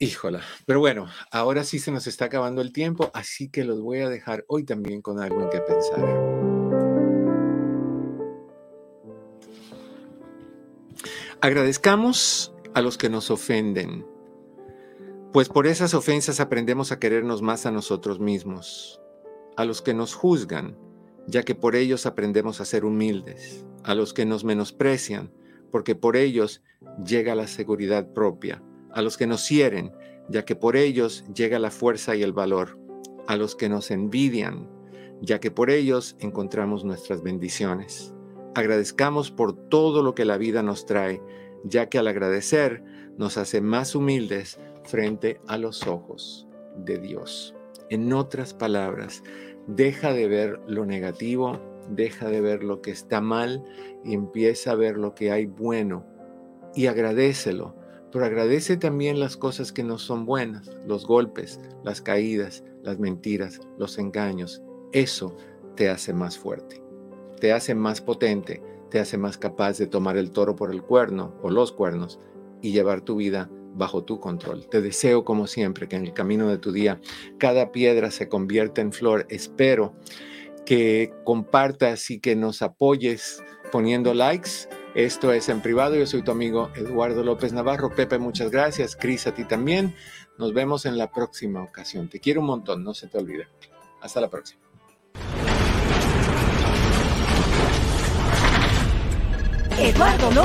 Híjola. Pero bueno, ahora sí se nos está acabando el tiempo, así que los voy a dejar hoy también con algo en que pensar. Agradezcamos a los que nos ofenden, pues por esas ofensas aprendemos a querernos más a nosotros mismos, a los que nos juzgan, ya que por ellos aprendemos a ser humildes, a los que nos menosprecian, porque por ellos llega la seguridad propia, a los que nos hieren, ya que por ellos llega la fuerza y el valor, a los que nos envidian, ya que por ellos encontramos nuestras bendiciones. Agradezcamos por todo lo que la vida nos trae, ya que al agradecer nos hace más humildes frente a los ojos de Dios. En otras palabras, deja de ver lo negativo, deja de ver lo que está mal y empieza a ver lo que hay bueno y agradecelo. Pero agradece también las cosas que no son buenas, los golpes, las caídas, las mentiras, los engaños. Eso te hace más fuerte, te hace más potente, te hace más capaz de tomar el toro por el cuerno o los cuernos y llevar tu vida bajo tu control. Te deseo como siempre que en el camino de tu día cada piedra se convierta en flor. Espero que compartas y que nos apoyes poniendo likes. Esto es en privado. Yo soy tu amigo Eduardo López Navarro. Pepe, muchas gracias. Cris, a ti también. Nos vemos en la próxima ocasión. Te quiero un montón, no se te olvide. Hasta la próxima. Eduardo